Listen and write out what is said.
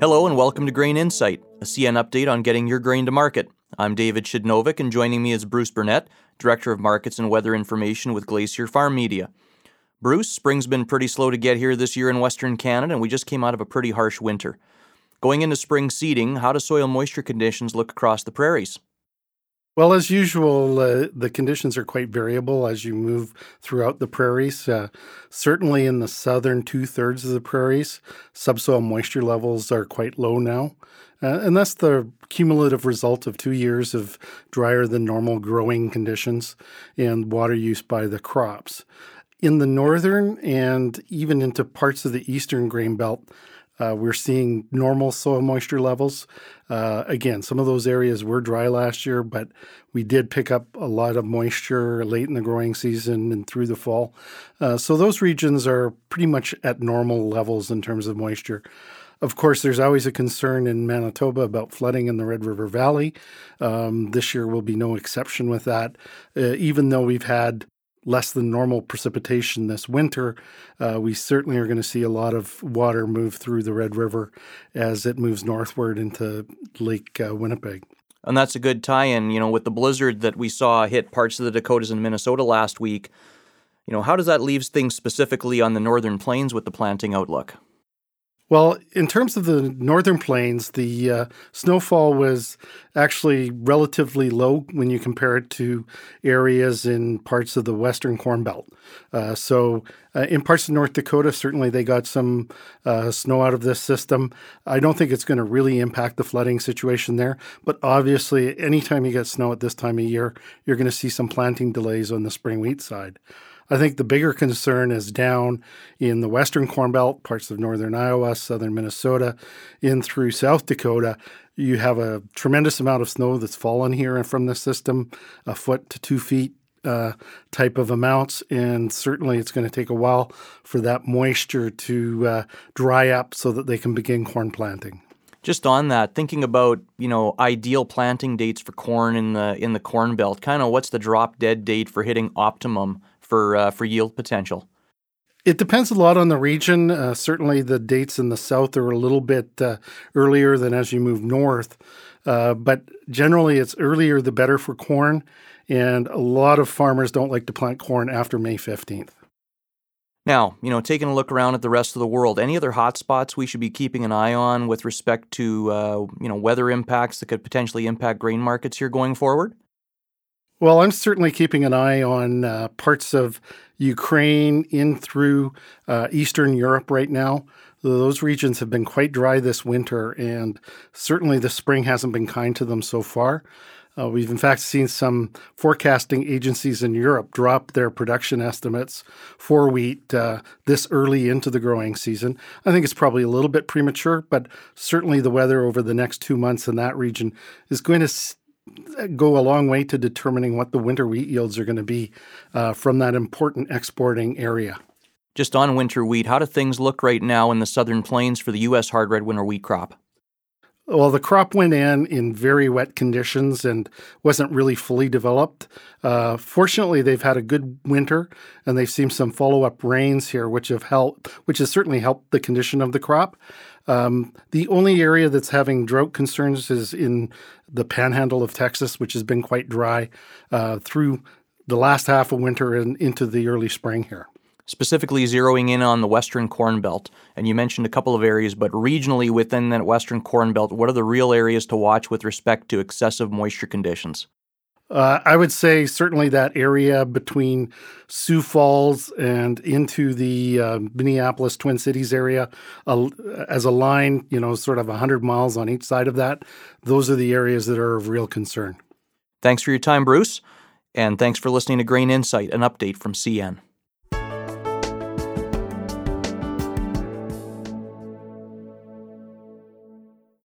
Hello and welcome to Grain Insight, a CN update on getting your grain to market. I'm David Shidnovic, and joining me is Bruce Burnett, Director of Markets and Weather Information with Glacier Farm Media. Bruce, spring's been pretty slow to get here this year in Western Canada, and we just came out of a pretty harsh winter. Going into spring seeding, how do soil moisture conditions look across the prairies? Well, as usual, uh, the conditions are quite variable as you move throughout the prairies. Uh, certainly in the southern two thirds of the prairies, subsoil moisture levels are quite low now. Uh, and that's the cumulative result of two years of drier than normal growing conditions and water use by the crops. In the northern and even into parts of the eastern grain belt, uh, we're seeing normal soil moisture levels. Uh, again, some of those areas were dry last year, but we did pick up a lot of moisture late in the growing season and through the fall. Uh, so those regions are pretty much at normal levels in terms of moisture. Of course, there's always a concern in Manitoba about flooding in the Red River Valley. Um, this year will be no exception with that, uh, even though we've had less than normal precipitation this winter, uh, we certainly are going to see a lot of water move through the Red River as it moves northward into Lake uh, Winnipeg. And that's a good tie in, you know, with the blizzard that we saw hit parts of the Dakotas and Minnesota last week. You know, how does that leave things specifically on the northern plains with the planting outlook? Well, in terms of the northern plains, the uh, snowfall was actually relatively low when you compare it to areas in parts of the western corn belt. Uh, so, uh, in parts of North Dakota, certainly they got some uh, snow out of this system. I don't think it's going to really impact the flooding situation there, but obviously, anytime you get snow at this time of year, you're going to see some planting delays on the spring wheat side. I think the bigger concern is down in the western Corn Belt, parts of northern Iowa, southern Minnesota, in through South Dakota. You have a tremendous amount of snow that's fallen here from the system, a foot to two feet uh, type of amounts, and certainly it's going to take a while for that moisture to uh, dry up so that they can begin corn planting. Just on that, thinking about you know ideal planting dates for corn in the in the corn belt, kind of what's the drop dead date for hitting optimum for uh, for yield potential? It depends a lot on the region. Uh, certainly, the dates in the south are a little bit uh, earlier than as you move north. Uh, but generally, it's earlier the better for corn. And a lot of farmers don't like to plant corn after May 15th. Now, you know, taking a look around at the rest of the world, any other hotspots we should be keeping an eye on with respect to, uh, you know, weather impacts that could potentially impact grain markets here going forward? Well, I'm certainly keeping an eye on uh, parts of Ukraine in through uh, Eastern Europe right now. Those regions have been quite dry this winter, and certainly the spring hasn't been kind to them so far. Uh, we've in fact seen some forecasting agencies in Europe drop their production estimates for wheat uh, this early into the growing season. I think it's probably a little bit premature, but certainly the weather over the next two months in that region is going to go a long way to determining what the winter wheat yields are going to be uh, from that important exporting area. Just on winter wheat, how do things look right now in the southern plains for the U.S. hard red winter wheat crop? Well, the crop went in in very wet conditions and wasn't really fully developed. Uh, fortunately, they've had a good winter and they've seen some follow up rains here, which have helped, which has certainly helped the condition of the crop. Um, the only area that's having drought concerns is in the panhandle of Texas, which has been quite dry uh, through the last half of winter and into the early spring here specifically zeroing in on the Western Corn Belt. And you mentioned a couple of areas, but regionally within that Western Corn Belt, what are the real areas to watch with respect to excessive moisture conditions? Uh, I would say certainly that area between Sioux Falls and into the uh, Minneapolis Twin Cities area, uh, as a line, you know, sort of 100 miles on each side of that, those are the areas that are of real concern. Thanks for your time, Bruce. And thanks for listening to Grain Insight, an update from CN.